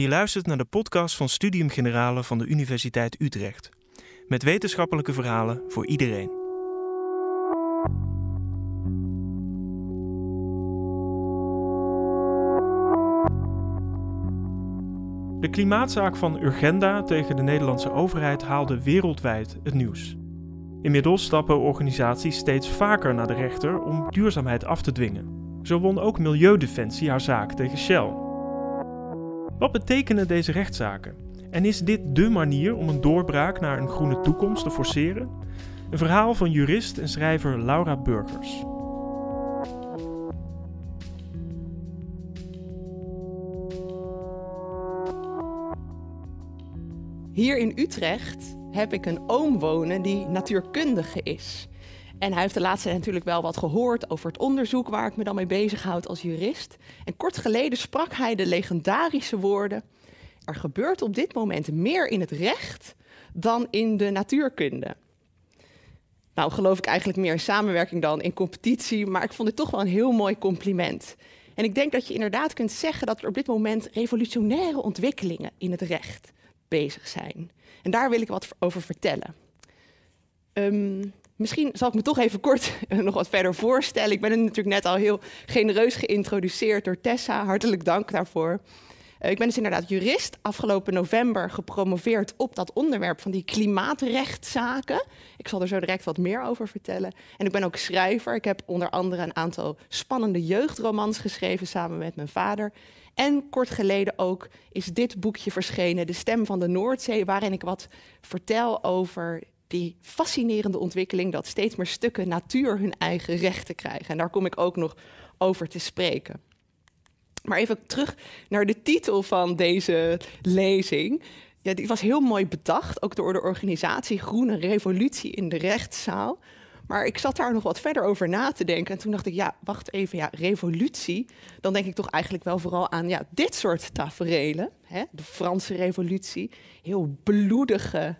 Je luistert naar de podcast van Studium Generale van de Universiteit Utrecht. Met wetenschappelijke verhalen voor iedereen. De klimaatzaak van Urgenda tegen de Nederlandse overheid haalde wereldwijd het nieuws. Inmiddels stappen organisaties steeds vaker naar de rechter om duurzaamheid af te dwingen. Zo won ook Milieudefensie haar zaak tegen Shell. Wat betekenen deze rechtszaken? En is dit dé manier om een doorbraak naar een groene toekomst te forceren? Een verhaal van jurist en schrijver Laura Burgers. Hier in Utrecht heb ik een oom wonen die natuurkundige is. En hij heeft de laatste natuurlijk wel wat gehoord over het onderzoek waar ik me dan mee bezighoud als jurist. En kort geleden sprak hij de legendarische woorden: Er gebeurt op dit moment meer in het recht dan in de natuurkunde. Nou, geloof ik eigenlijk meer in samenwerking dan in competitie, maar ik vond het toch wel een heel mooi compliment. En ik denk dat je inderdaad kunt zeggen dat er op dit moment revolutionaire ontwikkelingen in het recht bezig zijn. En daar wil ik wat over vertellen. Um, Misschien zal ik me toch even kort nog wat verder voorstellen. Ik ben natuurlijk net al heel genereus geïntroduceerd door Tessa. Hartelijk dank daarvoor. Uh, ik ben dus inderdaad jurist. Afgelopen november gepromoveerd op dat onderwerp van die klimaatrechtszaken. Ik zal er zo direct wat meer over vertellen. En ik ben ook schrijver. Ik heb onder andere een aantal spannende jeugdromans geschreven samen met mijn vader. En kort geleden ook is dit boekje verschenen, De Stem van de Noordzee, waarin ik wat vertel over die fascinerende ontwikkeling dat steeds meer stukken natuur hun eigen rechten krijgen. En daar kom ik ook nog over te spreken. Maar even terug naar de titel van deze lezing. Ja, die was heel mooi bedacht, ook door de organisatie Groene Revolutie in de rechtszaal. Maar ik zat daar nog wat verder over na te denken. En toen dacht ik, ja, wacht even, ja, revolutie. Dan denk ik toch eigenlijk wel vooral aan ja, dit soort taferelen. Hè? De Franse revolutie, heel bloedige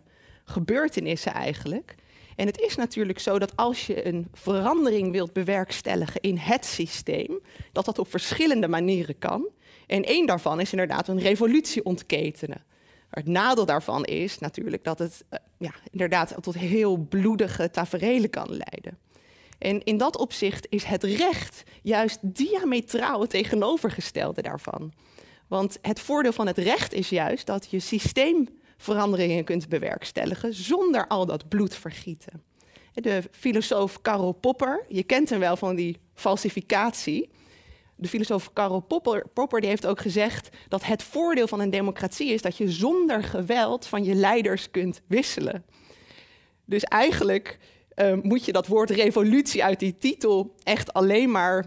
gebeurtenissen eigenlijk. En het is natuurlijk zo dat als je een verandering wilt bewerkstelligen in het systeem, dat dat op verschillende manieren kan. En één daarvan is inderdaad een revolutie ontketenen. het nadeel daarvan is natuurlijk dat het uh, ja, inderdaad tot heel bloedige taferelen kan leiden. En in dat opzicht is het recht juist diametraal het tegenovergestelde daarvan. Want het voordeel van het recht is juist dat je systeem veranderingen kunt bewerkstelligen zonder al dat bloed vergieten. De filosoof Karl Popper, je kent hem wel van die falsificatie. De filosoof Karl Popper, Popper die heeft ook gezegd dat het voordeel van een democratie is dat je zonder geweld van je leiders kunt wisselen. Dus eigenlijk uh, moet je dat woord revolutie uit die titel echt alleen maar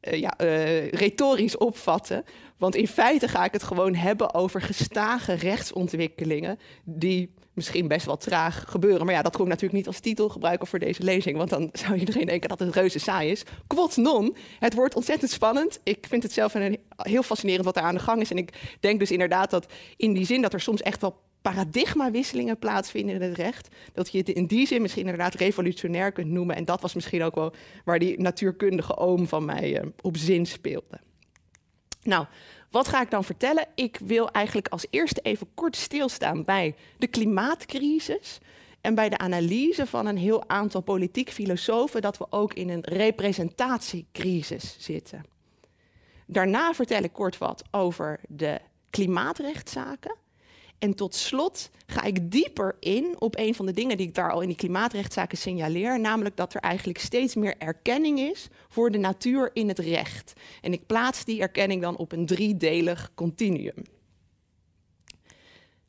uh, ja, uh, retorisch opvatten. Want in feite ga ik het gewoon hebben over gestage rechtsontwikkelingen die misschien best wel traag gebeuren. Maar ja, dat kon ik natuurlijk niet als titel gebruiken voor deze lezing, want dan zou iedereen denken dat het reuze saai is. Quod non, het wordt ontzettend spannend. Ik vind het zelf een, heel fascinerend wat er aan de gang is. En ik denk dus inderdaad dat in die zin dat er soms echt wel paradigmawisselingen plaatsvinden in het recht. Dat je het in die zin misschien inderdaad revolutionair kunt noemen. En dat was misschien ook wel waar die natuurkundige oom van mij uh, op zin speelde. Nou, wat ga ik dan vertellen? Ik wil eigenlijk als eerste even kort stilstaan bij de klimaatcrisis en bij de analyse van een heel aantal politiek filosofen dat we ook in een representatiecrisis zitten. Daarna vertel ik kort wat over de klimaatrechtszaken. En tot slot ga ik dieper in op een van de dingen die ik daar al in die klimaatrechtszaken signaleer, namelijk dat er eigenlijk steeds meer erkenning is voor de natuur in het recht. En ik plaats die erkenning dan op een driedelig continuum.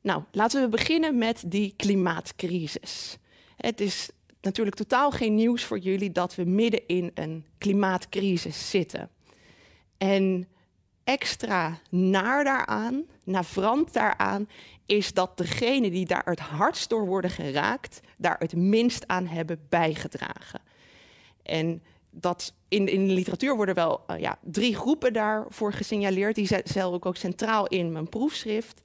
Nou, laten we beginnen met die klimaatcrisis. Het is natuurlijk totaal geen nieuws voor jullie dat we midden in een klimaatcrisis zitten. En extra naar daaraan, navrant daaraan, is dat degenen die daar het hardst door worden geraakt, daar het minst aan hebben bijgedragen. En dat in, in de literatuur worden wel uh, ja, drie groepen daarvoor gesignaleerd. Die ik ook centraal in mijn proefschrift.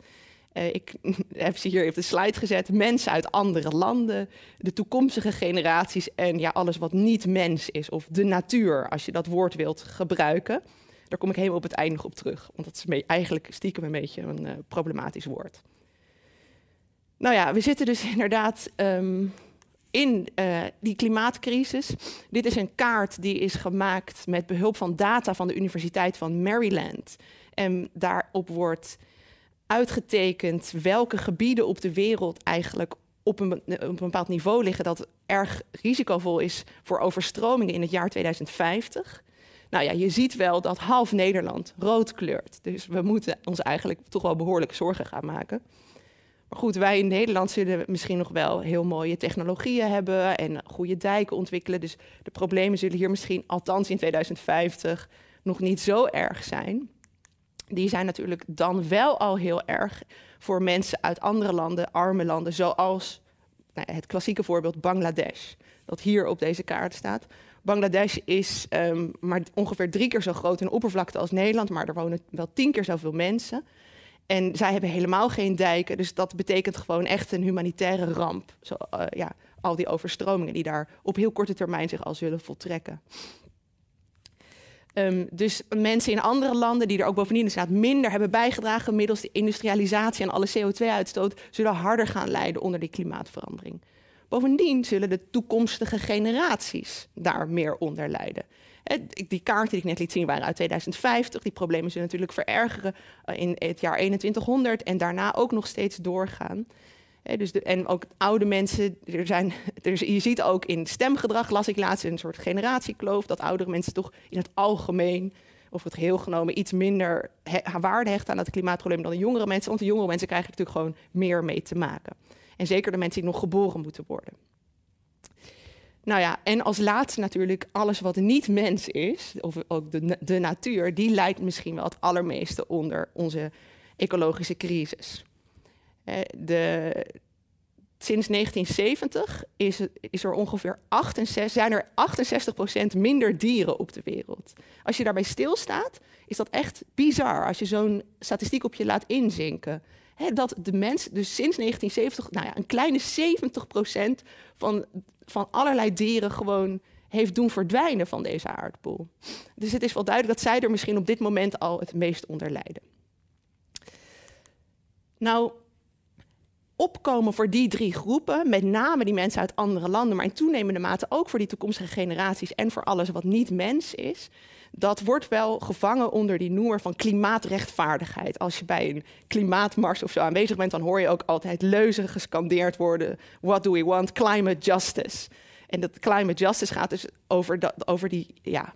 Uh, ik heb ze hier op de slide gezet. Mensen uit andere landen, de toekomstige generaties en ja, alles wat niet mens is, of de natuur, als je dat woord wilt gebruiken. Daar kom ik helemaal op het einde nog op terug, want dat is eigenlijk stiekem een beetje een uh, problematisch woord. Nou ja, we zitten dus inderdaad um, in uh, die klimaatcrisis. Dit is een kaart die is gemaakt met behulp van data van de Universiteit van Maryland. En daarop wordt uitgetekend welke gebieden op de wereld eigenlijk op een, op een bepaald niveau liggen dat erg risicovol is voor overstromingen in het jaar 2050. Nou ja, je ziet wel dat half Nederland rood kleurt. Dus we moeten ons eigenlijk toch wel behoorlijk zorgen gaan maken. Maar goed, wij in Nederland zullen misschien nog wel heel mooie technologieën hebben en goede dijken ontwikkelen. Dus de problemen zullen hier misschien, althans in 2050, nog niet zo erg zijn. Die zijn natuurlijk dan wel al heel erg voor mensen uit andere landen, arme landen, zoals nou, het klassieke voorbeeld Bangladesh, dat hier op deze kaart staat. Bangladesh is um, maar ongeveer drie keer zo groot in oppervlakte als Nederland, maar er wonen wel tien keer zoveel mensen. En zij hebben helemaal geen dijken, dus dat betekent gewoon echt een humanitaire ramp. Zo, uh, ja, al die overstromingen die daar op heel korte termijn zich al zullen voltrekken. Um, dus mensen in andere landen die er ook bovendien staat minder hebben bijgedragen middels de industrialisatie en alle CO2-uitstoot, zullen harder gaan lijden onder die klimaatverandering. Bovendien zullen de toekomstige generaties daar meer onder lijden. Die kaarten die ik net liet zien waren uit 2050. Die problemen zullen natuurlijk verergeren eh, in het jaar 2100 en daarna ook nog steeds doorgaan. dus de, en ook oude mensen, er zijn, er, je ziet ook in stemgedrag, las ik laatst, een soort generatiekloof, dat oudere mensen toch in het algemeen, of het geheel genomen, iets minder waarde hechten aan het klimaatprobleem dan de jongere mensen. Want de jongere mensen krijgen natuurlijk gewoon meer mee te maken. En zeker de mensen die nog geboren moeten worden. Nou ja, en als laatste natuurlijk alles wat niet mens is, of ook de, de natuur, die lijdt misschien wel het allermeeste onder onze ecologische crisis. De, sinds 1970 is, is, er ongeveer 68, zijn er 68% minder dieren op de wereld. Als je daarbij stilstaat, is dat echt bizar als je zo'n statistiek op je laat inzinken dat de mens dus sinds 1970, nou ja, een kleine 70% van, van allerlei dieren gewoon heeft doen verdwijnen van deze aardbol. Dus het is wel duidelijk dat zij er misschien op dit moment al het meest onder lijden. Nou, opkomen voor die drie groepen, met name die mensen uit andere landen, maar in toenemende mate ook voor die toekomstige generaties en voor alles wat niet mens is, dat wordt wel gevangen onder die noemer van klimaatrechtvaardigheid. Als je bij een klimaatmars of zo aanwezig bent, dan hoor je ook altijd leuzen gescandeerd worden. What do we want? Climate justice. En dat climate justice gaat dus over, dat, over die, ja,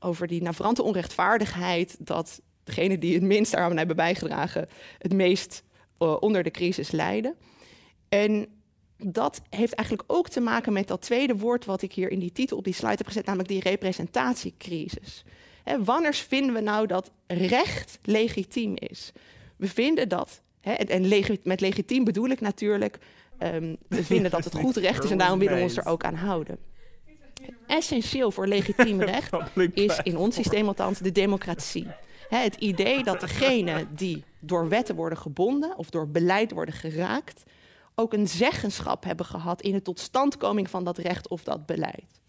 over die navrante onrechtvaardigheid dat degenen die het minst daaraan hebben bijgedragen, het meest uh, onder de crisis lijden. En dat heeft eigenlijk ook te maken met dat tweede woord wat ik hier in die titel op die slide heb gezet, namelijk die representatiecrisis. Hè, wanneer vinden we nou dat recht legitiem is? We vinden dat, en met legitiem bedoel ik natuurlijk, um, we vinden dat het goed recht is en daarom willen we ons er ook aan houden. Essentieel voor legitiem recht is in ons systeem althans de democratie. het idee dat degenen die door wetten worden gebonden of door beleid worden geraakt, ook een zeggenschap hebben gehad in de totstandkoming van dat recht of dat beleid.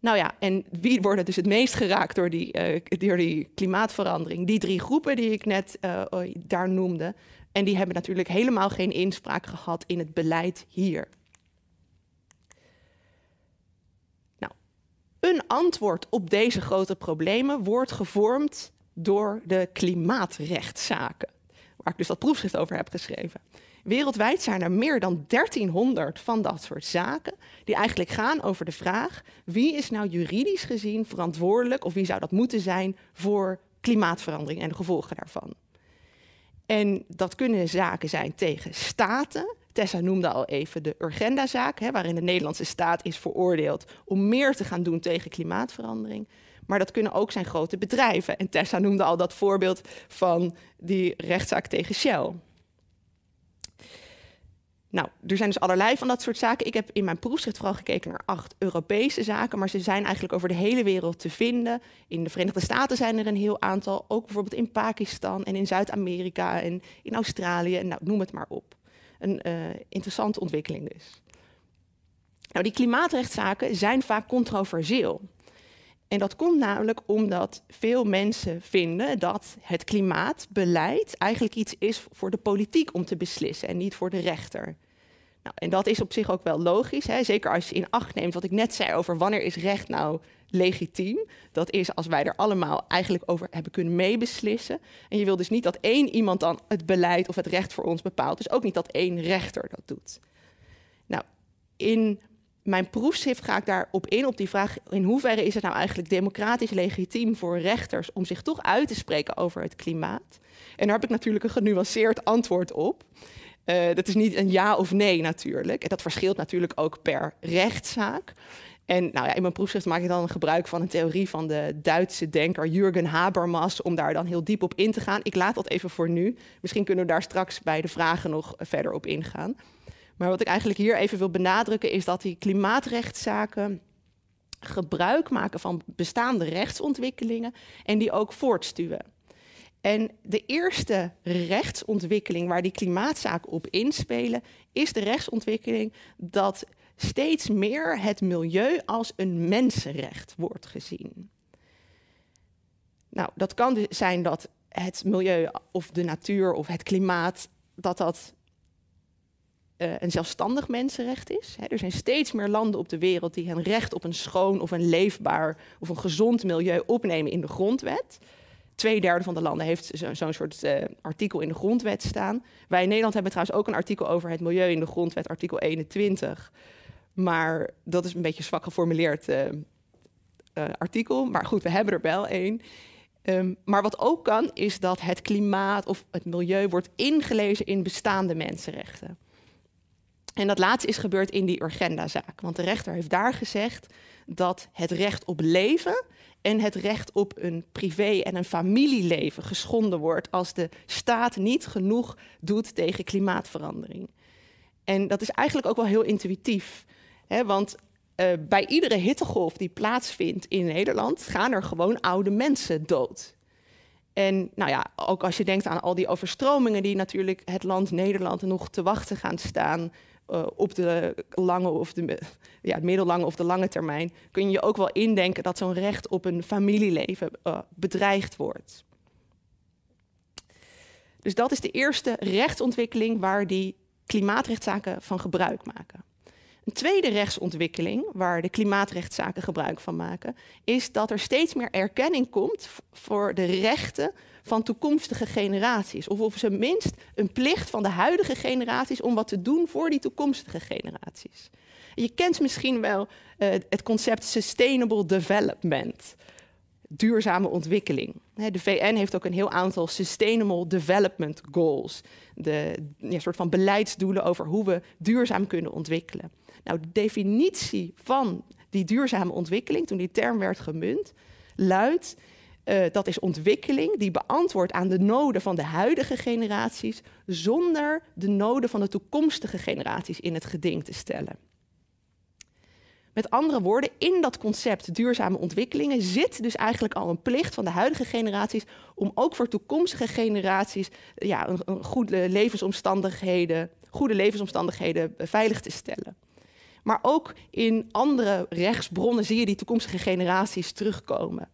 Nou ja, en wie worden dus het meest geraakt door die, uh, door die klimaatverandering? Die drie groepen die ik net uh, daar noemde. En die hebben natuurlijk helemaal geen inspraak gehad in het beleid hier. Nou, een antwoord op deze grote problemen wordt gevormd door de klimaatrechtszaken, waar ik dus dat proefschrift over heb geschreven. Wereldwijd zijn er meer dan 1300 van dat soort zaken die eigenlijk gaan over de vraag wie is nou juridisch gezien verantwoordelijk of wie zou dat moeten zijn voor klimaatverandering en de gevolgen daarvan. En dat kunnen zaken zijn tegen staten. Tessa noemde al even de Urgenda-zaak, waarin de Nederlandse staat is veroordeeld om meer te gaan doen tegen klimaatverandering. Maar dat kunnen ook zijn grote bedrijven. En Tessa noemde al dat voorbeeld van die rechtszaak tegen Shell. Nou, er zijn dus allerlei van dat soort zaken. Ik heb in mijn proefschrift vooral gekeken naar acht Europese zaken, maar ze zijn eigenlijk over de hele wereld te vinden. In de Verenigde Staten zijn er een heel aantal, ook bijvoorbeeld in Pakistan en in Zuid-Amerika en in Australië, nou, noem het maar op. Een uh, interessante ontwikkeling dus. Nou, die klimaatrechtszaken zijn vaak controversieel. En dat komt namelijk omdat veel mensen vinden dat het klimaatbeleid eigenlijk iets is voor de politiek om te beslissen en niet voor de rechter. Nou, en dat is op zich ook wel logisch, hè? zeker als je in acht neemt wat ik net zei over wanneer is recht nou legitiem. Dat is als wij er allemaal eigenlijk over hebben kunnen meebeslissen. En je wil dus niet dat één iemand dan het beleid of het recht voor ons bepaalt. Dus ook niet dat één rechter dat doet. Nou, in mijn proefschrift ga ik daarop in, op die vraag... in hoeverre is het nou eigenlijk democratisch legitiem voor rechters... om zich toch uit te spreken over het klimaat? En daar heb ik natuurlijk een genuanceerd antwoord op. Uh, dat is niet een ja of nee natuurlijk. En dat verschilt natuurlijk ook per rechtszaak. En nou ja, in mijn proefschrift maak ik dan gebruik van een theorie van de Duitse denker Jürgen Habermas, om daar dan heel diep op in te gaan. Ik laat dat even voor nu. Misschien kunnen we daar straks bij de vragen nog verder op ingaan. Maar wat ik eigenlijk hier even wil benadrukken is dat die klimaatrechtszaken gebruik maken van bestaande rechtsontwikkelingen en die ook voortstuwen. En de eerste rechtsontwikkeling waar die klimaatzaken op inspelen, is de rechtsontwikkeling dat steeds meer het milieu als een mensenrecht wordt gezien. Nou, dat kan dus zijn dat het milieu of de natuur of het klimaat, dat dat uh, een zelfstandig mensenrecht is. er zijn steeds meer landen op de wereld die een recht op een schoon of een leefbaar of een gezond milieu opnemen in de grondwet. Tweederde van de landen heeft zo'n soort uh, artikel in de grondwet staan. Wij in Nederland hebben trouwens ook een artikel over het milieu in de grondwet, artikel 21. Maar dat is een beetje zwak geformuleerd uh, artikel. Maar goed, we hebben er wel één. Um, maar wat ook kan, is dat het klimaat of het milieu wordt ingelezen in bestaande mensenrechten. En dat laatste is gebeurd in die Urgenda-zaak. Want de rechter heeft daar gezegd dat het recht op leven en het recht op een privé- en een familieleven geschonden wordt als de staat niet genoeg doet tegen klimaatverandering. En dat is eigenlijk ook wel heel intuïtief. Hè, want uh, bij iedere hittegolf die plaatsvindt in Nederland gaan er gewoon oude mensen dood. En nou ja, ook als je denkt aan al die overstromingen die natuurlijk het land Nederland nog te wachten gaan staan uh, op de lange of de ja, middellange of de lange termijn, kun je ook wel indenken dat zo'n recht op een familieleven uh, bedreigd wordt. Dus dat is de eerste rechtsontwikkeling waar die klimaatrechtszaken van gebruik maken. Een tweede rechtsontwikkeling waar de klimaatrechtszaken gebruik van maken, is dat er steeds meer erkenning komt voor de rechten van toekomstige generaties. Of op zijn minst een plicht van de huidige generaties om wat te doen voor die toekomstige generaties. Je kent misschien wel uh, het concept sustainable development. Duurzame ontwikkeling. De VN heeft ook een heel aantal Sustainable Development Goals. De ja, soort van beleidsdoelen over hoe we duurzaam kunnen ontwikkelen. Nou, de definitie van die duurzame ontwikkeling, toen die term werd gemunt, luidt uh, dat is ontwikkeling die beantwoordt aan de noden van de huidige generaties, zonder de noden van de toekomstige generaties in het geding te stellen. Met andere woorden, in dat concept duurzame ontwikkelingen zit dus eigenlijk al een plicht van de huidige generaties om ook voor toekomstige generaties ja, een, goede levensomstandigheden, goede levensomstandigheden veilig te stellen. Maar ook in andere rechtsbronnen zie je die toekomstige generaties terugkomen.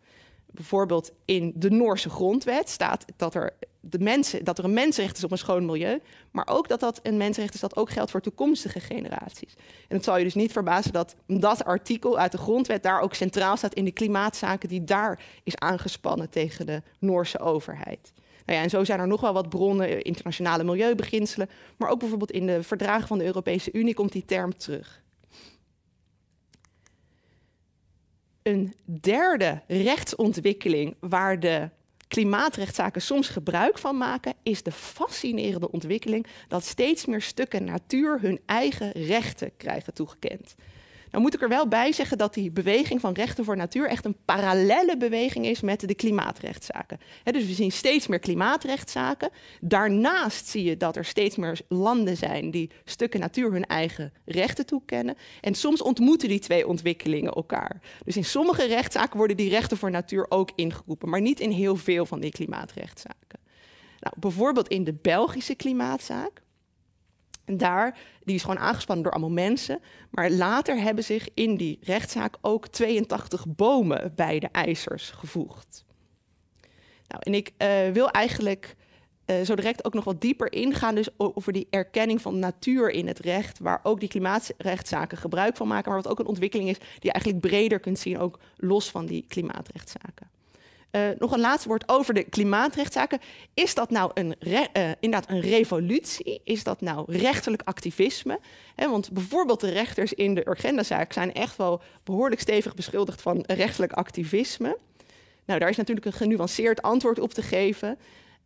Bijvoorbeeld in de Noorse grondwet staat dat er, de mensen, dat er een mensenrecht is op een schoon milieu, maar ook dat dat een mensenrecht is dat ook geldt voor toekomstige generaties. En het zal je dus niet verbazen dat dat artikel uit de grondwet daar ook centraal staat in de klimaatzaken die daar is aangespannen tegen de Noorse overheid. Nou ja, en zo zijn er nog wel wat bronnen, internationale milieubeginselen, maar ook bijvoorbeeld in de verdragen van de Europese Unie komt die term terug. Een derde rechtsontwikkeling waar de klimaatrechtszaken soms gebruik van maken, is de fascinerende ontwikkeling dat steeds meer stukken natuur hun eigen rechten krijgen toegekend. Nou moet ik er wel bij zeggen dat die beweging van rechten voor natuur echt een parallelle beweging is met de klimaatrechtszaken. dus we zien steeds meer klimaatrechtszaken. Daarnaast zie je dat er steeds meer landen zijn die stukken natuur hun eigen rechten toekennen. En soms ontmoeten die twee ontwikkelingen elkaar. Dus in sommige rechtszaken worden die rechten voor natuur ook ingeroepen, maar niet in heel veel van die klimaatrechtszaken. Nou, bijvoorbeeld in de Belgische klimaatzaak En daar, die is gewoon aangespannen door allemaal mensen. Maar later hebben zich in die rechtszaak ook 82 bomen bij de eisers gevoegd. Nou, en ik uh, wil eigenlijk uh, zo direct ook nog wat dieper ingaan, dus over die erkenning van natuur in het recht, waar ook die klimaatrechtszaken gebruik van maken, maar wat ook een ontwikkeling is die je eigenlijk breder kunt zien, ook los van die klimaatrechtszaken. Uh, nog een laatste woord over de klimaatrechtszaken. Is dat nou een uh, inderdaad een revolutie? Is dat nou rechterlijk activisme? Want bijvoorbeeld de rechters in de Urgenda-zaak zijn echt wel behoorlijk stevig beschuldigd van rechterlijk activisme. Nou, daar is natuurlijk een genuanceerd antwoord op te geven.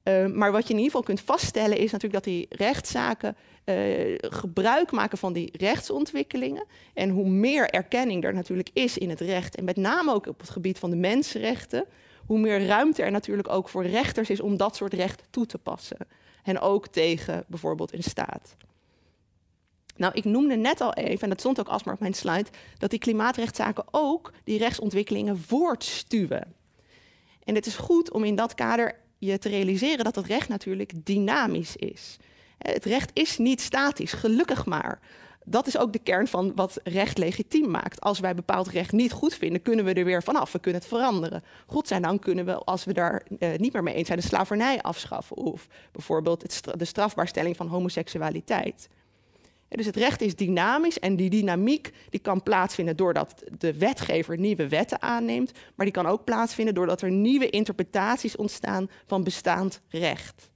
Uh, maar wat je in ieder geval kunt vaststellen is natuurlijk dat die rechtszaken uh, gebruik maken van die rechtsontwikkelingen. En hoe meer erkenning er natuurlijk is in het recht, en met name ook op het gebied van de mensenrechten, hoe meer ruimte er natuurlijk ook voor rechters is om dat soort recht toe te passen. En ook tegen bijvoorbeeld een staat. Nou, ik noemde net al even, en dat stond ook alsmaar op mijn slide, dat die klimaatrechtszaken ook die rechtsontwikkelingen voortstuwen. En het is goed om in dat kader je te realiseren dat het recht natuurlijk dynamisch is. Het recht is niet statisch, gelukkig maar. Dat is ook de kern van wat recht legitiem maakt. Als wij bepaald recht niet goed vinden, kunnen we er weer vanaf. We kunnen het veranderen. Godzijdank kunnen we, als we daar uh, niet meer mee eens zijn, de slavernij afschaffen. Of bijvoorbeeld de strafbaarstelling van homoseksualiteit. Dus het recht is dynamisch en die dynamiek die kan plaatsvinden doordat de wetgever nieuwe wetten aanneemt, maar die kan ook plaatsvinden doordat er nieuwe interpretaties ontstaan van bestaand recht.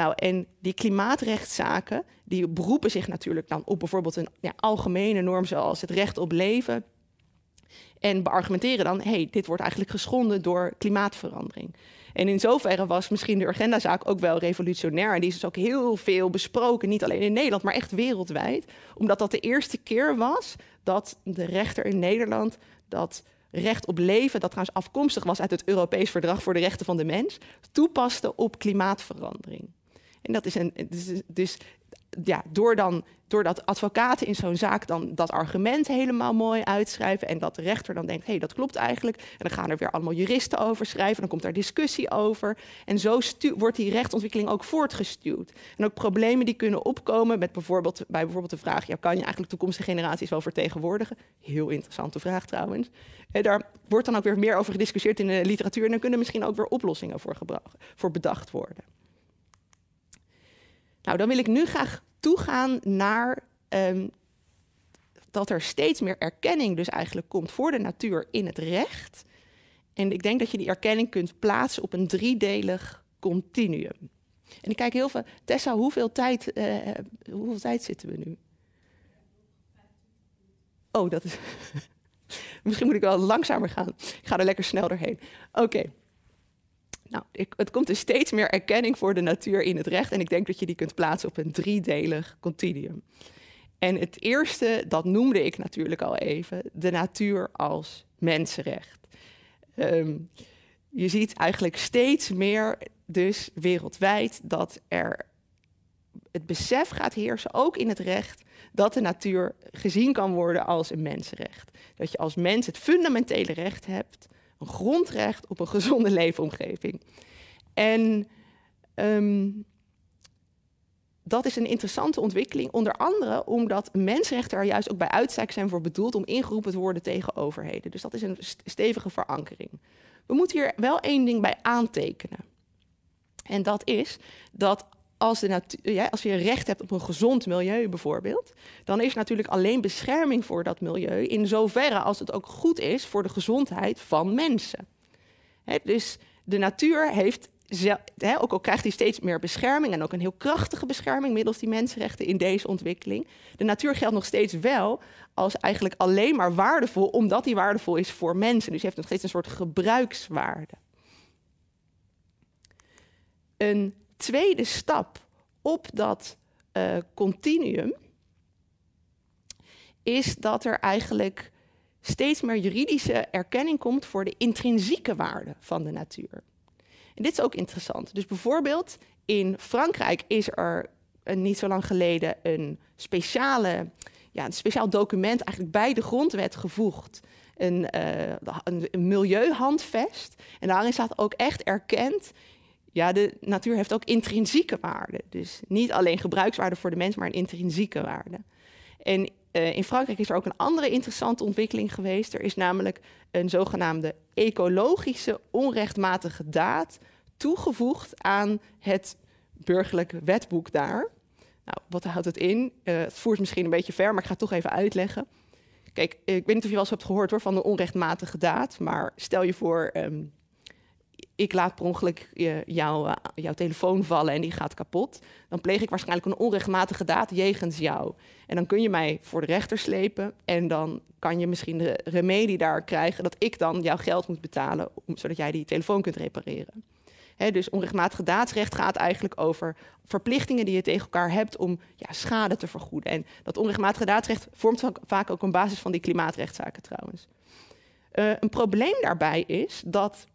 Nou, en die klimaatrechtszaken, die beroepen zich natuurlijk dan op bijvoorbeeld een ja, algemene norm zoals het recht op leven. En beargumenteren dan, hey, dit wordt eigenlijk geschonden door klimaatverandering. En in zoverre was misschien de agendazaak ook wel revolutionair. En die is dus ook heel veel besproken, niet alleen in Nederland, maar echt wereldwijd. Omdat dat de eerste keer was dat de rechter in Nederland dat recht op leven, dat trouwens afkomstig was uit het Europees Verdrag voor de Rechten van de Mens, toepaste op klimaatverandering. En dat is een, dus, ja, door dan doordat advocaten in zo'n zaak dan dat argument helemaal mooi uitschrijven en dat de rechter dan denkt, hé, hey, dat klopt eigenlijk. En dan gaan er weer allemaal juristen over schrijven, dan komt daar discussie over. En zo wordt die rechtsontwikkeling ook voortgestuwd. En ook problemen die kunnen opkomen met bijvoorbeeld, bij bijvoorbeeld de vraag, ja, kan je eigenlijk toekomstige generaties wel vertegenwoordigen? Heel interessante vraag trouwens. En daar wordt dan ook weer meer over gediscussieerd in de literatuur en dan kunnen misschien ook weer oplossingen voor, voor bedacht worden. Nou, dan wil ik nu graag toegaan naar um, dat er steeds meer erkenning dus eigenlijk komt voor de natuur in het recht. En ik denk dat je die erkenning kunt plaatsen op een driedelig continuum. En ik kijk heel veel. Tessa, hoeveel tijd, uh, hoeveel tijd zitten we nu? Oh, dat is. Misschien moet ik wel langzamer gaan. Ik ga er lekker snel doorheen. Oké. Nou, het komt dus steeds meer erkenning voor de natuur in het recht. En ik denk dat je die kunt plaatsen op een driedelig continuum. En het eerste, dat noemde ik natuurlijk al even, de natuur als mensenrecht. Um, je ziet eigenlijk steeds meer, dus wereldwijd, dat er het besef gaat heersen, ook in het recht, dat de natuur gezien kan worden als een mensenrecht. Dat je als mens het fundamentele recht hebt grondrecht op een gezonde leefomgeving. En um, dat is een interessante ontwikkeling, onder andere omdat mensenrechten er juist ook bij uitstek zijn voor bedoeld om ingeroepen te worden tegen overheden. Dus dat is een stevige verankering. We moeten hier wel één ding bij aantekenen. En dat is dat als, de ja, als je recht hebt op een gezond milieu bijvoorbeeld, dan is natuurlijk alleen bescherming voor dat milieu in zoverre als het ook goed is voor de gezondheid van mensen. dus de natuur heeft, ook al krijgt hij steeds meer bescherming en ook een heel krachtige bescherming middels die mensenrechten in deze ontwikkeling, de natuur geldt nog steeds wel als eigenlijk alleen maar waardevol omdat hij waardevol is voor mensen. Dus hij heeft nog steeds een soort gebruikswaarde. Een tweede stap op dat uh, continuum is dat er eigenlijk steeds meer juridische erkenning komt voor de intrinsieke waarde van de natuur. En dit is ook interessant. Dus bijvoorbeeld in Frankrijk is er een, niet zo lang geleden een, speciale, ja, een speciaal document eigenlijk bij de grondwet gevoegd. Een, een, een milieuhandvest. En daarin staat ook echt erkend Ja, de natuur heeft ook intrinsieke waarde. Dus niet alleen gebruikswaarde voor de mens, maar een intrinsieke waarde. En uh, in Frankrijk is er ook een andere interessante ontwikkeling geweest. Er is namelijk een zogenaamde ecologische onrechtmatige daad toegevoegd aan het burgerlijk wetboek daar. Nou, wat houdt het in? Uh, het voert misschien een beetje ver, maar ik ga het toch even uitleggen. Kijk, ik weet niet of je wel eens hebt gehoord hoor, van de onrechtmatige daad. Maar stel je voor, um, ik laat per ongeluk jou, uh, jouw telefoon vallen en die gaat kapot. Dan pleeg ik waarschijnlijk een onrechtmatige daad jegens jou. En dan kun je mij voor de rechter slepen. En dan kan je misschien de remedie daar krijgen dat ik dan jouw geld moet betalen, zodat jij die telefoon kunt repareren. Dus onrechtmatig daadsrecht gaat eigenlijk over verplichtingen die je tegen elkaar hebt om ja, schade te vergoeden. En dat onrechtmatige daadsrecht vormt vaak ook een basis van die klimaatrechtszaken trouwens. Uh, een probleem daarbij is dat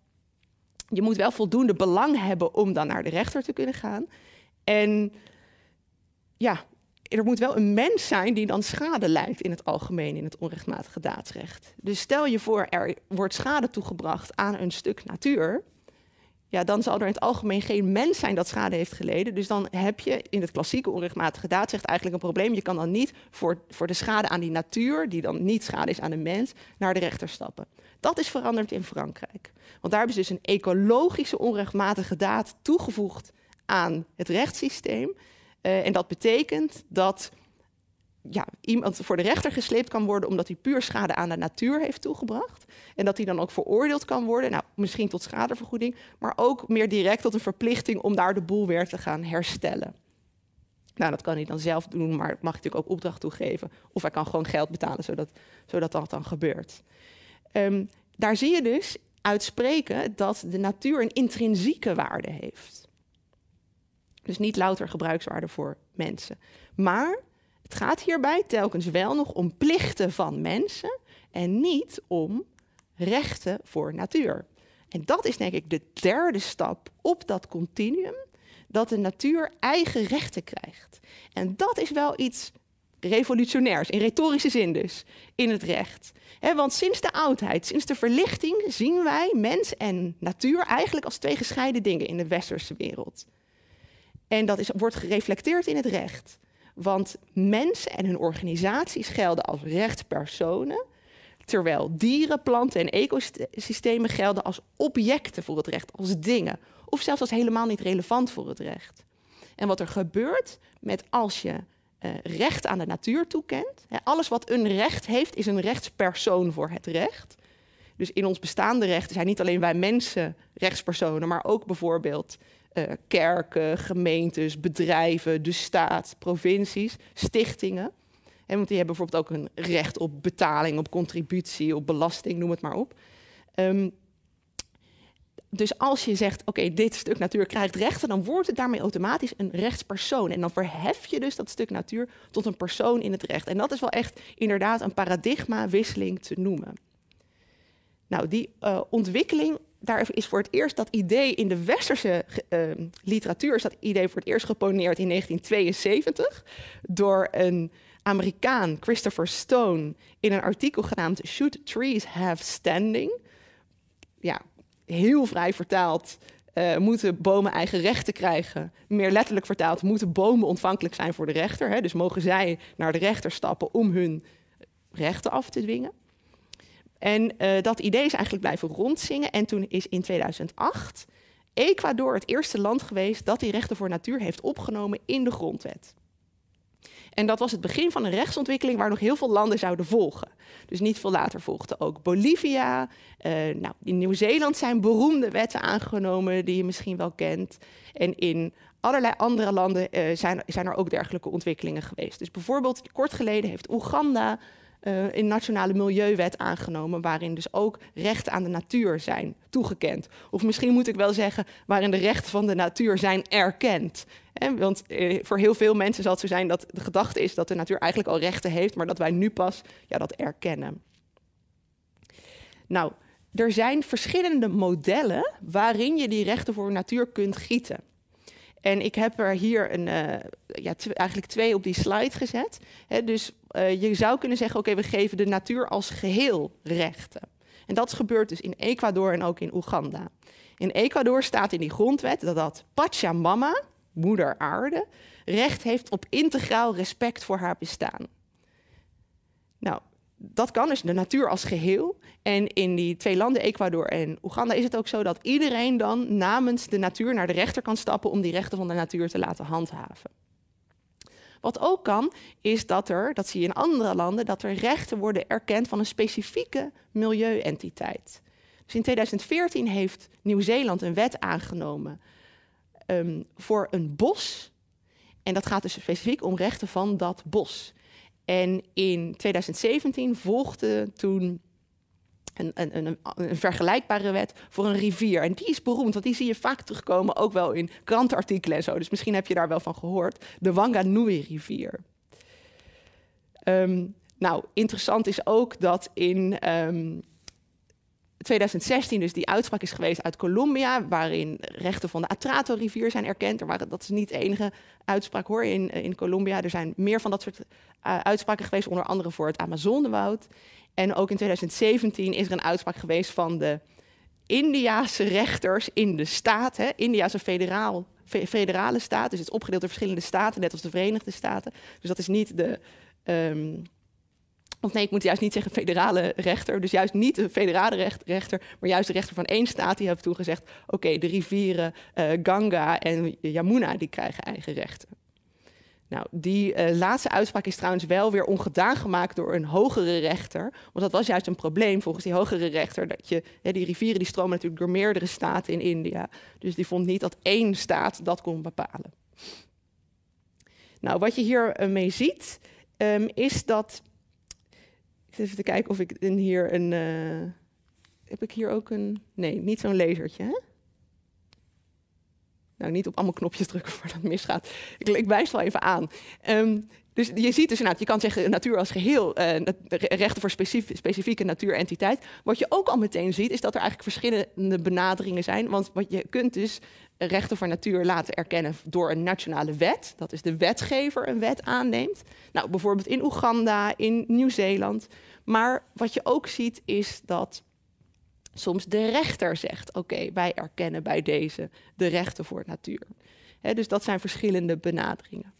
je moet wel voldoende belang hebben om dan naar de rechter te kunnen gaan. En ja, er moet wel een mens zijn die dan schade lijdt in het algemeen in het onrechtmatige daadsrecht. Dus stel je voor, er wordt schade toegebracht aan een stuk natuur ja, dan zal er in het algemeen geen mens zijn dat schade heeft geleden. Dus dan heb je in het klassieke onrechtmatige daadrecht eigenlijk een probleem. Je kan dan niet voor, voor de schade aan die natuur, die dan niet schade is aan de mens, naar de rechter stappen. Dat is veranderd in Frankrijk. Want daar hebben ze dus een ecologische onrechtmatige daad toegevoegd aan het rechtssysteem. Uh, en dat betekent dat ja, iemand voor de rechter gesleept kan worden omdat hij puur schade aan de natuur heeft toegebracht. En dat hij dan ook veroordeeld kan worden, nou, misschien tot schadevergoeding, maar ook meer direct tot een verplichting om daar de boel weer te gaan herstellen. Nou, dat kan hij dan zelf doen, maar mag hij natuurlijk ook opdracht toegeven. Of hij kan gewoon geld betalen, zodat, zodat dat dan gebeurt. Um, daar zie je dus uitspreken dat de natuur een intrinsieke waarde heeft. Dus niet louter gebruikswaarde voor mensen. Maar het gaat hierbij telkens wel nog om plichten van mensen en niet om rechten voor natuur. En dat is denk ik de derde stap op dat continuum, dat de natuur eigen rechten krijgt. En dat is wel iets revolutionairs, in retorische zin dus, in het recht. want sinds de oudheid, sinds de verlichting, zien wij mens en natuur eigenlijk als twee gescheiden dingen in de westerse wereld. En dat is, wordt gereflecteerd in het recht. Want mensen en hun organisaties gelden als rechtspersonen, terwijl dieren, planten en ecosystemen gelden als objecten voor het recht, als dingen, of zelfs als helemaal niet relevant voor het recht. En wat er gebeurt met als je uh, recht aan de natuur toekent, alles wat een recht heeft, is een rechtspersoon voor het recht. Dus in ons bestaande rechten zijn niet alleen wij mensen rechtspersonen, maar ook bijvoorbeeld uh, kerken, gemeentes, bedrijven, de staat, provincies, stichtingen. En want die hebben bijvoorbeeld ook een recht op betaling, op contributie, op belasting, noem het maar op. Um, dus als je zegt, oké, dit stuk natuur krijgt rechten, dan wordt het daarmee automatisch een rechtspersoon. En dan verhef je dus dat stuk natuur tot een persoon in het recht. En dat is wel echt inderdaad een paradigmawisseling te noemen. Nou, die uh, ontwikkeling daar is voor het eerst dat idee in de westerse uh, literatuur is dat idee voor het eerst geponeerd in 1972 door een Amerikaan, Christopher Stone, in een artikel genaamd Should Trees Have Standing? Ja, heel vrij vertaald. Uh, moeten bomen eigen rechten krijgen? Meer letterlijk vertaald, moeten bomen ontvankelijk zijn voor de rechter? Hè? Dus mogen zij naar de rechter stappen om hun rechten af te dwingen? En uh, dat idee is eigenlijk blijven rondzingen. En toen is in 2008 Ecuador het eerste land geweest dat die rechten voor natuur heeft opgenomen in de grondwet. En dat was het begin van een rechtsontwikkeling waar nog heel veel landen zouden volgen. Dus niet veel later volgde ook Bolivia. Uh, nou, in Nieuw-Zeeland zijn beroemde wetten aangenomen die je misschien wel kent. En in allerlei andere landen uh, zijn, zijn er ook dergelijke ontwikkelingen geweest. Dus bijvoorbeeld kort geleden heeft Oeganda uh, een nationale milieuwet aangenomen, waarin dus ook rechten aan de natuur zijn toegekend. Of misschien moet ik wel zeggen, waarin de rechten van de natuur zijn erkend. want uh, voor heel veel mensen zal het zo zijn dat de gedachte is dat de natuur eigenlijk al rechten heeft, maar dat wij nu pas ja, dat erkennen. Nou, er zijn verschillende modellen waarin je die rechten voor natuur kunt gieten. En ik heb er hier een, uh, ja, eigenlijk twee op die slide gezet. dus uh, je zou kunnen zeggen, oké, we geven de natuur als geheel rechten. En dat gebeurt dus in Ecuador en ook in Oeganda. In Ecuador staat in die grondwet dat dat Pachamama, moeder aarde, recht heeft op integraal respect voor haar bestaan. Nou, dat kan dus de natuur als geheel. En in die twee landen, Ecuador en Oeganda, is het ook zo dat iedereen dan namens de natuur naar de rechter kan stappen om die rechten van de natuur te laten handhaven. Wat ook kan, is dat er, dat zie je in andere landen, dat er rechten worden erkend van een specifieke milieuentiteit. Dus in 2014 heeft Nieuw-Zeeland een wet aangenomen um, voor een bos. En dat gaat dus specifiek om rechten van dat bos. En in 2017 volgde toen een, een, vergelijkbare wet voor een rivier. En die is beroemd, want die zie je vaak terugkomen, ook wel in krantartikelen en zo. Dus misschien heb je daar wel van gehoord. De Wanganui-rivier. Um, nou, interessant is ook dat in um, 2016 dus die uitspraak is geweest uit Colombia, waarin rechten van de Atrato-rivier zijn erkend. Er dat is niet de enige uitspraak hoor in, in Colombia. Er zijn meer van dat soort uh, uitspraken geweest, onder andere voor het Amazonewoud. En ook in 2017 is er een uitspraak geweest van de Indiase rechters in de staat. Hè? India is een federaal, federale staat, dus het is opgedeeld door verschillende staten, net als de Verenigde Staten. Dus dat is niet de. Um, of nee, ik moet juist niet zeggen federale rechter. Dus juist niet de federale rechter, maar juist de rechter van één staat. Die heeft toen gezegd: oké, de rivieren uh, Ganga en Yamuna die krijgen eigen rechten. Nou, die uh, laatste uitspraak is trouwens wel weer ongedaan gemaakt door een hogere rechter. Want dat was juist een probleem volgens die hogere rechter. Dat je, hè, die rivieren die stromen natuurlijk door meerdere staten in India. Dus die vond niet dat één staat dat kon bepalen. Nou, wat je hier uh, mee ziet, um, is dat. Even te kijken of ik hier een. Uh, heb ik hier ook een. Nee, niet zo'n lasertje. Hè? Nou, niet op allemaal knopjes drukken voordat het misgaat. Ik, ik wijs wel even aan. Um, dus je ziet dus je kan zeggen natuur als geheel, uh, rechten voor specif specifieke natuurentiteit. Wat je ook al meteen ziet, is dat er eigenlijk verschillende benaderingen zijn. Want wat je kunt dus rechten voor natuur laten erkennen door een nationale wet. Dat is de wetgever een wet aanneemt. Nou, bijvoorbeeld in Oeganda, in Nieuw-Zeeland. Maar wat je ook ziet, is dat soms de rechter zegt: Oké, wij erkennen bij deze de rechten voor natuur. dus dat zijn verschillende benaderingen.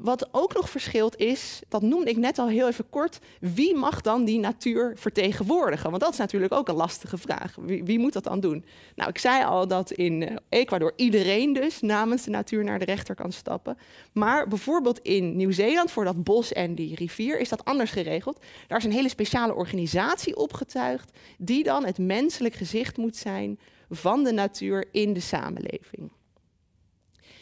Wat ook nog verschilt is, dat noemde ik net al heel even kort, wie mag dan die natuur vertegenwoordigen? Want dat is natuurlijk ook een lastige vraag. Wie, wie moet dat dan doen? Nou, ik zei al dat in eh, Ecuador iedereen dus namens de natuur naar de rechter kan stappen. Maar bijvoorbeeld in Nieuw-Zeeland, voor dat bos en die rivier, is dat anders geregeld. Daar is een hele speciale organisatie opgetuigd, die dan het menselijk gezicht moet zijn van de natuur in de samenleving.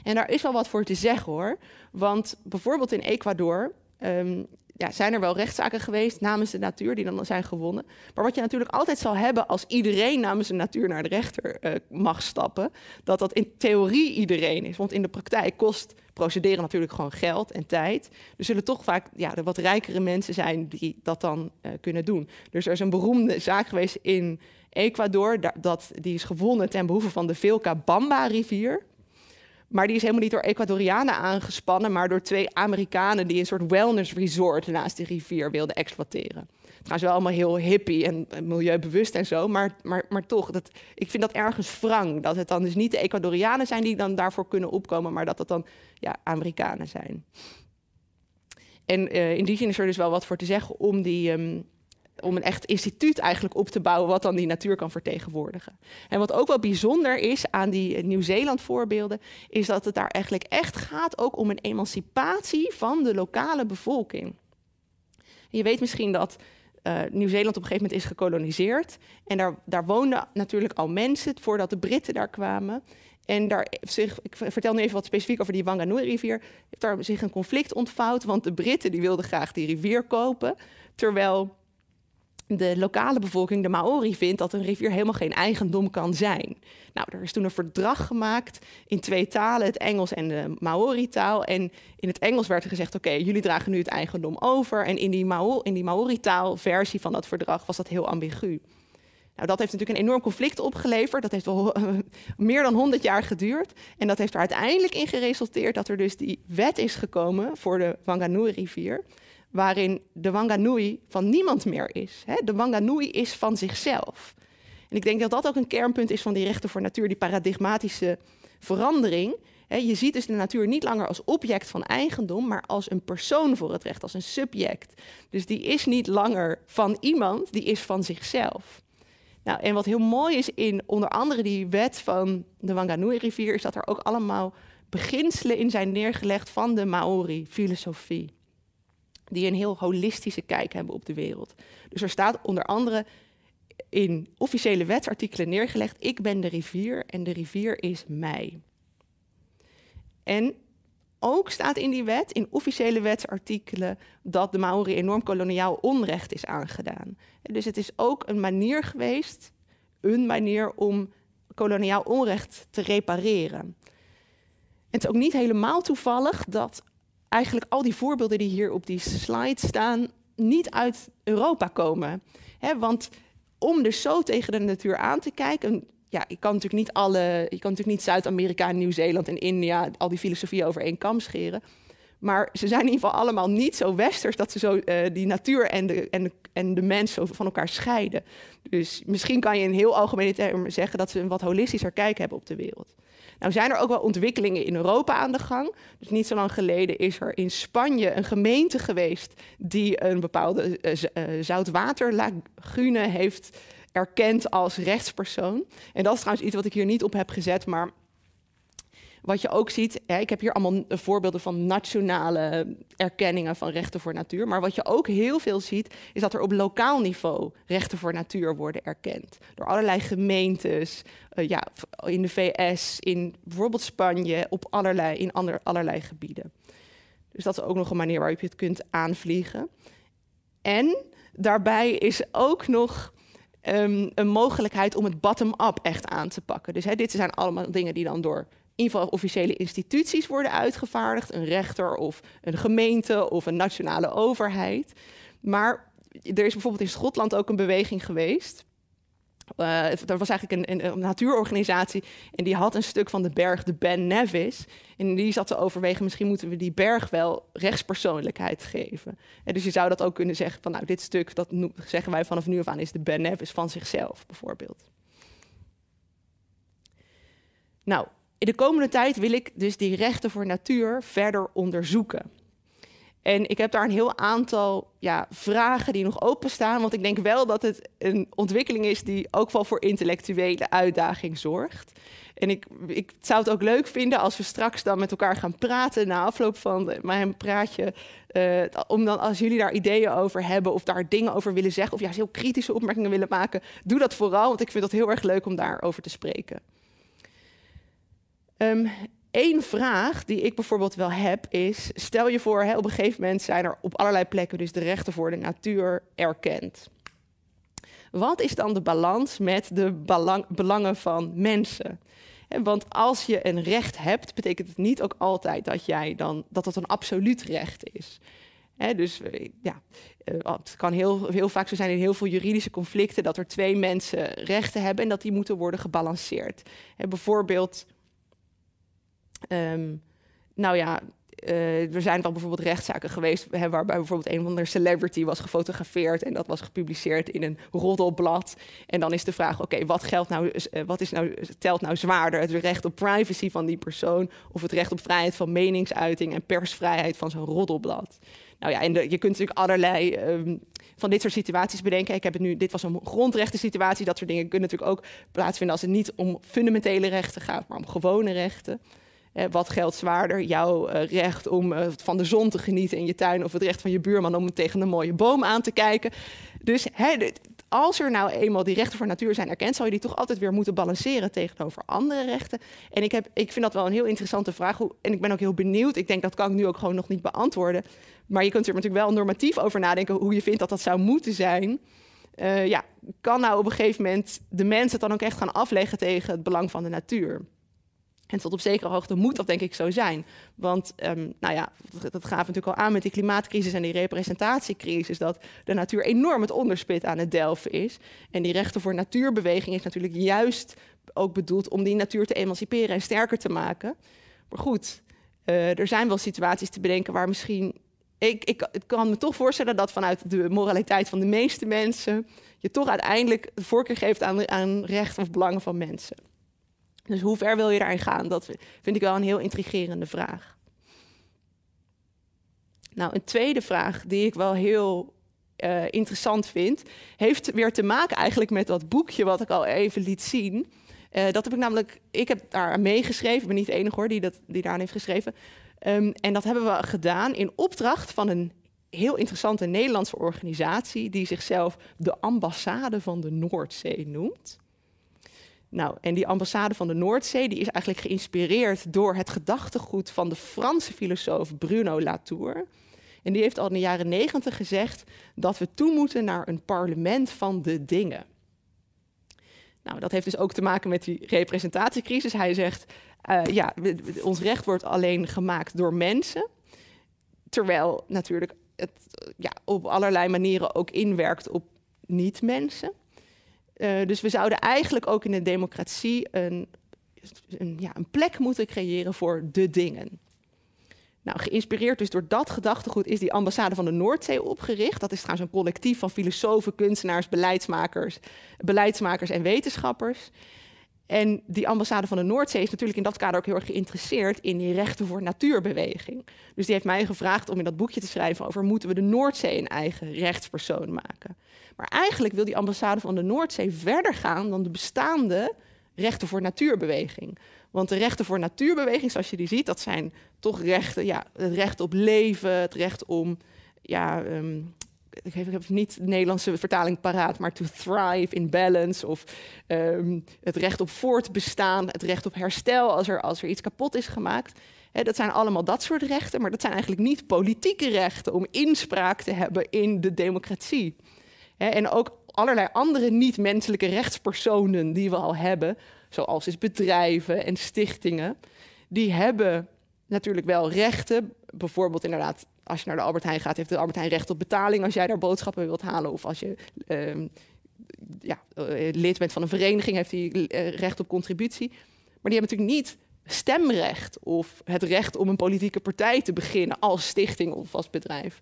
En daar is wel wat voor te zeggen hoor. Want bijvoorbeeld in Ecuador um, ja, zijn er wel rechtszaken geweest namens de natuur die dan zijn gewonnen. Maar wat je natuurlijk altijd zal hebben als iedereen namens de natuur naar de rechter uh, mag stappen, dat dat in theorie iedereen is. Want in de praktijk kost procederen natuurlijk gewoon geld en tijd. Er zullen toch vaak ja, de wat rijkere mensen zijn die dat dan uh, kunnen doen. Dus er is een beroemde zaak geweest in Ecuador, dat, die is gewonnen ten behoeve van de Vilca Bamba rivier. Maar die is helemaal niet door Ecuadorianen aangespannen, maar door twee Amerikanen die een soort wellness resort naast de rivier wilden exploiteren. Trouwens wel allemaal heel hippie en milieubewust en zo, maar, maar, maar toch, dat, ik vind dat ergens wrang. Dat het dan dus niet de Ecuadorianen zijn die dan daarvoor kunnen opkomen, maar dat het dan ja, Amerikanen zijn. En uh, in die is er dus wel wat voor te zeggen om die, um, om een echt instituut eigenlijk op te bouwen wat dan die natuur kan vertegenwoordigen. En wat ook wel bijzonder is aan die Nieuw-Zeeland voorbeelden, is dat het daar eigenlijk echt gaat ook om een emancipatie van de lokale bevolking. je weet misschien dat uh, Nieuw-Zeeland op een gegeven moment is gekoloniseerd. En daar, daar woonden natuurlijk al mensen voordat de Britten daar kwamen. En daar zich, ik vertel nu even wat specifiek over die Wanganui-rivier. Heeft daar zich een conflict ontvouwd, want de Britten die wilden graag die rivier kopen. Terwijl de lokale bevolking, de Maori, vindt dat een rivier helemaal geen eigendom kan zijn. Nou, er is toen een verdrag gemaakt in twee talen, het Engels en de Maori-taal. En in het Engels werd er gezegd: oké, jullie dragen nu het eigendom over. En in die, Mao die Maori-taal-versie van dat verdrag was dat heel ambigu. Nou, dat heeft natuurlijk een enorm conflict opgeleverd. Dat heeft wel meer dan 100 jaar geduurd. En dat heeft er uiteindelijk in geresulteerd dat er dus die wet is gekomen voor de Wanganui-rivier waarin de Wanganui van niemand meer is. De Wanganui is van zichzelf. En ik denk dat dat ook een kernpunt is van die rechten voor natuur, die paradigmatische verandering. je ziet dus de natuur niet langer als object van eigendom, maar als een persoon voor het recht, als een subject. Dus die is niet langer van iemand, die is van zichzelf. Nou, en wat heel mooi is in onder andere die wet van de Wanganui-rivier, is dat er ook allemaal beginselen in zijn neergelegd van de Maori-filosofie. Die een heel holistische kijk hebben op de wereld. Dus er staat onder andere in officiële wetsartikelen neergelegd: ik ben de rivier en de rivier is mij. En ook staat in die wet, in officiële wetsartikelen, dat de Maori enorm koloniaal onrecht is aangedaan. Dus het is ook een manier geweest, een manier om koloniaal onrecht te repareren. En het is ook niet helemaal toevallig dat eigenlijk al die voorbeelden die hier op die slide staan, niet uit Europa komen. want om dus zo tegen de natuur aan te kijken, ja, je kan natuurlijk niet alle, je kan natuurlijk niet Zuid-Amerika, Nieuw-Zeeland en India al die filosofieën over één kam scheren. Maar ze zijn in ieder geval allemaal niet zo westers dat ze zo uh, die natuur en de, en, de, en de mens van elkaar scheiden. Dus misschien kan je in heel algemene termen zeggen dat ze een wat holistischer kijk hebben op de wereld. Nou zijn er ook wel ontwikkelingen in Europa aan de gang. Dus niet zo lang geleden is er in Spanje een gemeente geweest die een bepaalde uh, zoutwaterlagune heeft erkend als rechtspersoon. En dat is trouwens iets wat ik hier niet op heb gezet, maar wat je ook ziet, ik heb hier allemaal voorbeelden van nationale erkenningen van rechten voor natuur. Maar wat je ook heel veel ziet, is dat er op lokaal niveau rechten voor natuur worden erkend. Door allerlei gemeentes, uh, ja, in de VS, in bijvoorbeeld Spanje, op allerlei, in ander, allerlei gebieden. Dus dat is ook nog een manier waarop je het kunt aanvliegen. En daarbij is ook nog um, een mogelijkheid om het bottom-up echt aan te pakken. Dus dit zijn allemaal dingen die dan door in ieder geval officiële instituties worden uitgevaardigd. Een rechter of een gemeente of een nationale overheid. Maar er is bijvoorbeeld in Schotland ook een beweging geweest. Uh, er was eigenlijk een, een, natuurorganisatie en die had een stuk van de berg, de Ben Nevis. En die zat te overwegen, misschien moeten we die berg wel rechtspersoonlijkheid geven. En dus je zou dat ook kunnen zeggen van, nou, dit stuk, dat zeggen wij vanaf nu af aan, is de Ben Nevis van zichzelf, bijvoorbeeld. Nou, in de komende tijd wil ik dus die rechten voor natuur verder onderzoeken. En ik heb daar een heel aantal ja, vragen die nog openstaan. Want ik denk wel dat het een ontwikkeling is die ook wel voor intellectuele uitdaging zorgt. En ik, ik zou het ook leuk vinden als we straks dan met elkaar gaan praten na afloop van mijn praatje. Uh, om dan als jullie daar ideeën over hebben of daar dingen over willen zeggen. Of juist heel kritische opmerkingen willen maken. Doe dat vooral, want ik vind het heel erg leuk om daarover te spreken. Um, Eén vraag die ik bijvoorbeeld wel heb is: stel je voor, hè, op een gegeven moment zijn er op allerlei plekken dus de rechten voor de natuur erkend. Wat is dan de balans met de belangen van mensen? Want als je een recht hebt, betekent het niet ook altijd dat jij dan dat het een absoluut recht is. dus eh, ja, eh, het kan heel, heel vaak zo zijn in heel veel juridische conflicten dat er twee mensen rechten hebben en dat die moeten worden gebalanceerd. bijvoorbeeld Um, nou ja, uh, er zijn wel bijvoorbeeld rechtszaken geweest waarbij bijvoorbeeld een van de celebrity was gefotografeerd en dat was gepubliceerd in een roddelblad. En dan is de vraag: oké, wat geldt nou, uh, wat is nou, telt nou zwaarder? Het recht op privacy van die persoon of het recht op vrijheid van meningsuiting en persvrijheid van zo'n roddelblad? Nou ja, en je kunt natuurlijk allerlei um, van dit soort situaties bedenken. Ik heb het nu, dit was een grondrechten situatie. Dat soort dingen kunnen natuurlijk ook plaatsvinden als het niet om fundamentele rechten gaat, maar om gewone rechten. Eh, wat geldt zwaarder? Jouw eh, recht om eh, van de zon te genieten in je tuin of het recht van je buurman om tegen een mooie boom aan te kijken. Dus als er nou eenmaal die rechten voor natuur zijn erkend, zal je die toch altijd weer moeten balanceren tegenover andere rechten. En ik, heb, ik vind dat wel een heel interessante vraag. En ik ben ook heel benieuwd. Ik denk dat kan ik nu ook gewoon nog niet beantwoorden. Maar je kunt er natuurlijk wel normatief over nadenken hoe je vindt dat dat zou moeten zijn. Uh, ja, kan nou op een gegeven moment de mensen het dan ook echt gaan afleggen tegen het belang van de natuur? En tot op zekere hoogte moet dat denk ik zo zijn. Want um, nou ja, dat gaat natuurlijk al aan met die klimaatcrisis en die representatiecrisis, dat de natuur enorm het onderspit aan het delven is. En die rechten voor natuurbeweging is natuurlijk juist ook bedoeld om die natuur te emanciperen en sterker te maken. Maar goed, uh, er zijn wel situaties te bedenken waar misschien ik, ik, ik, kan me toch voorstellen dat vanuit de moraliteit van de meeste mensen je toch uiteindelijk de voorkeur geeft aan, aan recht of belangen van mensen. Dus hoe ver wil je daarin gaan? Dat vind ik wel een heel intrigerende vraag. Nou, een tweede vraag die ik wel heel uh, interessant vind, heeft weer te maken eigenlijk met dat boekje wat ik al even liet zien. Uh, dat heb ik namelijk, ik heb daar meegeschreven, ik ben niet de enige hoor die, dat, die daaraan heeft geschreven. Um, en dat hebben we gedaan in opdracht van een heel interessante Nederlandse organisatie die zichzelf de ambassade van de Noordzee noemt. Nou, en die ambassade van de Noordzee die is eigenlijk geïnspireerd door het gedachtegoed van de Franse filosoof Bruno Latour. En die heeft al in de jaren negentig gezegd dat we toe moeten naar een parlement van de dingen. Nou, dat heeft dus ook te maken met die representatiecrisis. Hij zegt, uh, ja, ons recht wordt alleen gemaakt door mensen. Terwijl natuurlijk het ja, op allerlei manieren ook inwerkt op niet-mensen. Uh, dus we zouden eigenlijk ook in de democratie een, een, ja, een plek moeten creëren voor de dingen. Nou, geïnspireerd dus door dat gedachtegoed is die ambassade van de Noordzee opgericht. Dat is trouwens een collectief van filosofen, kunstenaars, beleidsmakers, beleidsmakers en wetenschappers. En die ambassade van de Noordzee is natuurlijk in dat kader ook heel erg geïnteresseerd in die rechten voor natuurbeweging. Dus die heeft mij gevraagd om in dat boekje te schrijven over moeten we de Noordzee een eigen rechtspersoon maken. Maar eigenlijk wil die ambassade van de Noordzee verder gaan dan de bestaande rechten voor natuurbeweging. Want de rechten voor natuurbeweging, zoals je die ziet, dat zijn toch rechten, ja, het recht op leven, het recht om, ja, um, ik heb niet de Nederlandse vertaling paraat, maar to thrive in balance. Of um, het recht op voortbestaan, het recht op herstel als er, als er iets kapot is gemaakt. Dat zijn allemaal dat soort rechten, maar dat zijn eigenlijk niet politieke rechten om inspraak te hebben in de democratie. En ook allerlei andere niet-menselijke rechtspersonen die we al hebben, zoals dus bedrijven en stichtingen, die hebben natuurlijk wel rechten. Bijvoorbeeld inderdaad, als je naar de Albert Heijn gaat, heeft de Albert Heijn recht op betaling als jij daar boodschappen wilt halen. Of als je uh, ja, uh, lid bent van een vereniging, heeft hij uh, recht op contributie. Maar die hebben natuurlijk niet stemrecht of het recht om een politieke partij te beginnen als stichting of als bedrijf.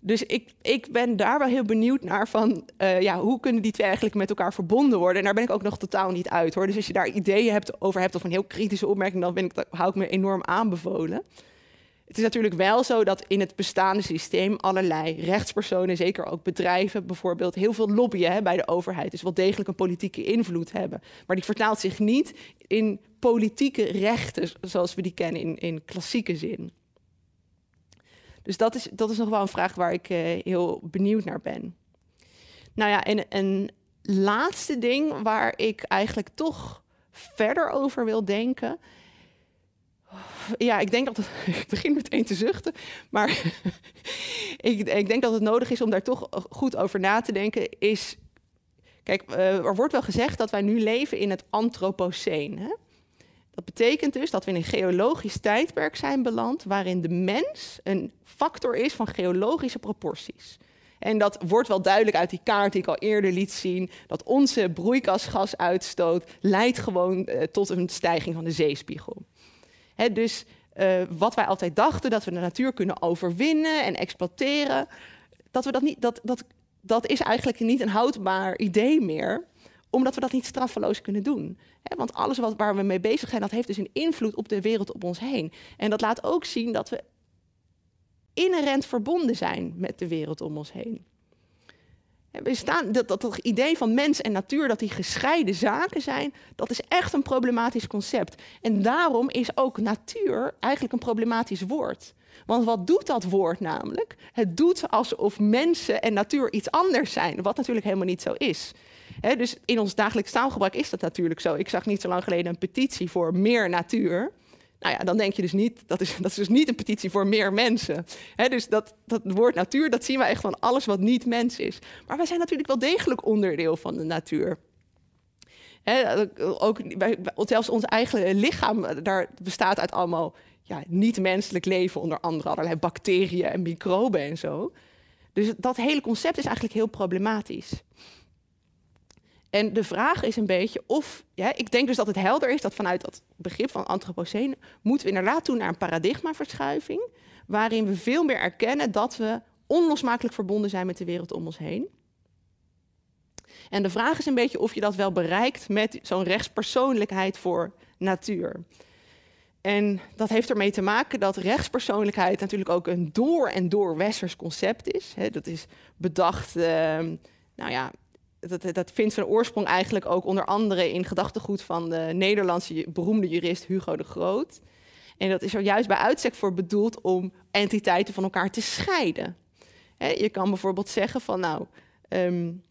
Dus ik, ik ben daar wel heel benieuwd naar van, uh, ja, hoe kunnen die twee eigenlijk met elkaar verbonden worden? En daar ben ik ook nog totaal niet uit hoor. Dus als je daar ideeën hebt, over hebt of een heel kritische opmerking, dan ben ik, hou ik me enorm aanbevolen. Het is natuurlijk wel zo dat in het bestaande systeem allerlei rechtspersonen, zeker ook bedrijven bijvoorbeeld, heel veel lobbyen hè, bij de overheid. Dus wel degelijk een politieke invloed hebben. Maar die vertaalt zich niet in politieke rechten zoals we die kennen in, in klassieke zin. Dus dat is, dat is nog wel een vraag waar ik uh, heel benieuwd naar ben. Nou ja, en een laatste ding waar ik eigenlijk toch verder over wil denken. Ja, ik denk dat het, ik begin meteen te zuchten, maar ik, ik, denk dat het nodig is om daar toch goed over na te denken. Is, kijk, uh, er wordt wel gezegd dat wij nu leven in het Anthropoceen. Hè? Dat betekent dus dat we in een geologisch tijdperk zijn beland waarin de mens een factor is van geologische proporties. En dat wordt wel duidelijk uit die kaart die ik al eerder liet zien, dat onze broeikasgasuitstoot leidt gewoon uh, tot een stijging van de zeespiegel. Dus uh, wat wij altijd dachten, dat we de natuur kunnen overwinnen en exploiteren, dat, we dat, niet, dat, dat, dat is eigenlijk niet een houdbaar idee meer omdat we dat niet straffeloos kunnen doen. want alles wat, waar we mee bezig zijn, dat heeft dus een invloed op de wereld om ons heen. En dat laat ook zien dat we inherent verbonden zijn met de wereld om ons heen. We staan, dat, dat, dat idee van mens en natuur, dat die gescheiden zaken zijn, dat is echt een problematisch concept. En daarom is ook natuur eigenlijk een problematisch woord. Want wat doet dat woord namelijk? Het doet alsof mensen en natuur iets anders zijn, wat natuurlijk helemaal niet zo is dus in ons dagelijks taalgebruik is dat natuurlijk zo. Ik zag niet zo lang geleden een petitie voor meer natuur. Nou ja, dan denk je dus niet, dat is, dat is dus niet een petitie voor meer mensen. dus dat, dat woord natuur, dat zien we echt van alles wat niet mens is. Maar wij zijn natuurlijk wel degelijk onderdeel van de natuur. ook, zelfs ons eigen lichaam daar bestaat uit allemaal ja, niet-menselijk leven, onder andere allerlei bacteriën en microben en zo. Dus dat hele concept is eigenlijk heel problematisch. En de vraag is een beetje of, ja, ik denk dus dat het helder is dat vanuit dat begrip van antropocene moeten we inderdaad toe naar een paradigmaverschuiving, waarin we veel meer erkennen dat we onlosmakelijk verbonden zijn met de wereld om ons heen. En de vraag is een beetje of je dat wel bereikt met zo'n rechtspersoonlijkheid voor natuur. En dat heeft ermee te maken dat rechtspersoonlijkheid natuurlijk ook een door en door westers concept is. dat is bedacht, uh, nou ja, dat, dat vindt zijn oorsprong eigenlijk ook onder andere in gedachtegoed van de Nederlandse beroemde jurist Hugo de Groot. En dat is er juist bij uitstek voor bedoeld om entiteiten van elkaar te scheiden. je kan bijvoorbeeld zeggen van nou, um,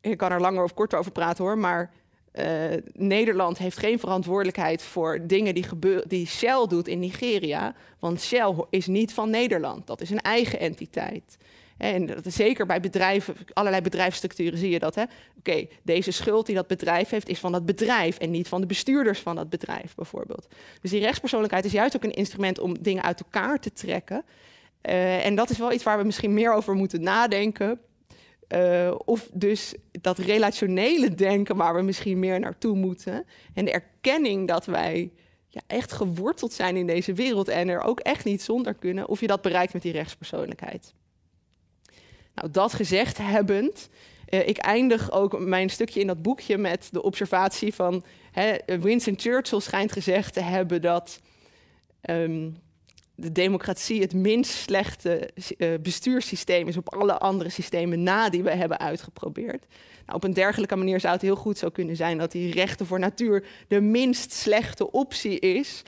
ik kan er langer of korter over praten hoor, maar uh, Nederland heeft geen verantwoordelijkheid voor dingen die, die Shell doet in Nigeria. Want Shell is niet van Nederland. Dat is een eigen entiteit. En zeker bij bedrijven, allerlei bedrijfsstructuren zie je dat. Oké, deze schuld die dat bedrijf heeft, is van dat bedrijf en niet van de bestuurders van dat bedrijf, bijvoorbeeld. Dus die rechtspersoonlijkheid is juist ook een instrument om dingen uit elkaar te trekken. Uh, en dat is wel iets waar we misschien meer over moeten nadenken. Uh, of dus dat relationele denken waar we misschien meer naartoe moeten. En de erkenning dat wij ja, echt geworteld zijn in deze wereld en er ook echt niet zonder kunnen. Of je dat bereikt met die rechtspersoonlijkheid. Nou, dat gezegd hebbend, uh, ik eindig ook mijn stukje in dat boekje met de observatie van hè, Winston Churchill schijnt gezegd te hebben dat um, de democratie het minst slechte uh, bestuurssysteem is op alle andere systemen na die we hebben uitgeprobeerd. Nou, op een dergelijke manier zou het heel goed zo kunnen zijn dat die rechten voor natuur de minst slechte optie is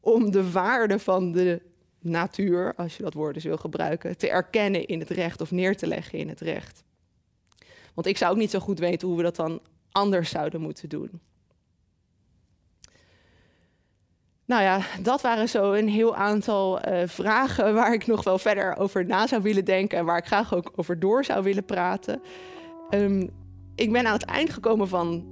om de waarde van de natuur, als je dat woord dus wil gebruiken, te erkennen in het recht of neer te leggen in het recht. Want ik zou ook niet zo goed weten hoe we dat dan anders zouden moeten doen. Nou ja, dat waren zo een heel aantal uh, vragen waar ik nog wel verder over na zou willen denken en waar ik graag ook over door zou willen praten. Um, ik ben aan het eind gekomen van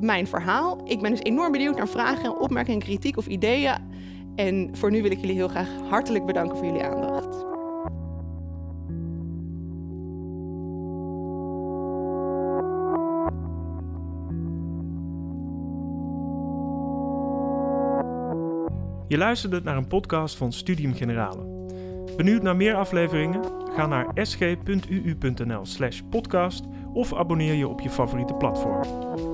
mijn verhaal. Ik ben dus enorm benieuwd naar vragen, opmerkingen, kritiek of ideeën. En voor nu wil ik jullie heel graag hartelijk bedanken voor jullie aandacht. Je luisterde naar een podcast van Studium Generale. Benieuwd naar meer afleveringen? Ga naar sg.uu.nl/podcast of abonneer je op je favoriete platform.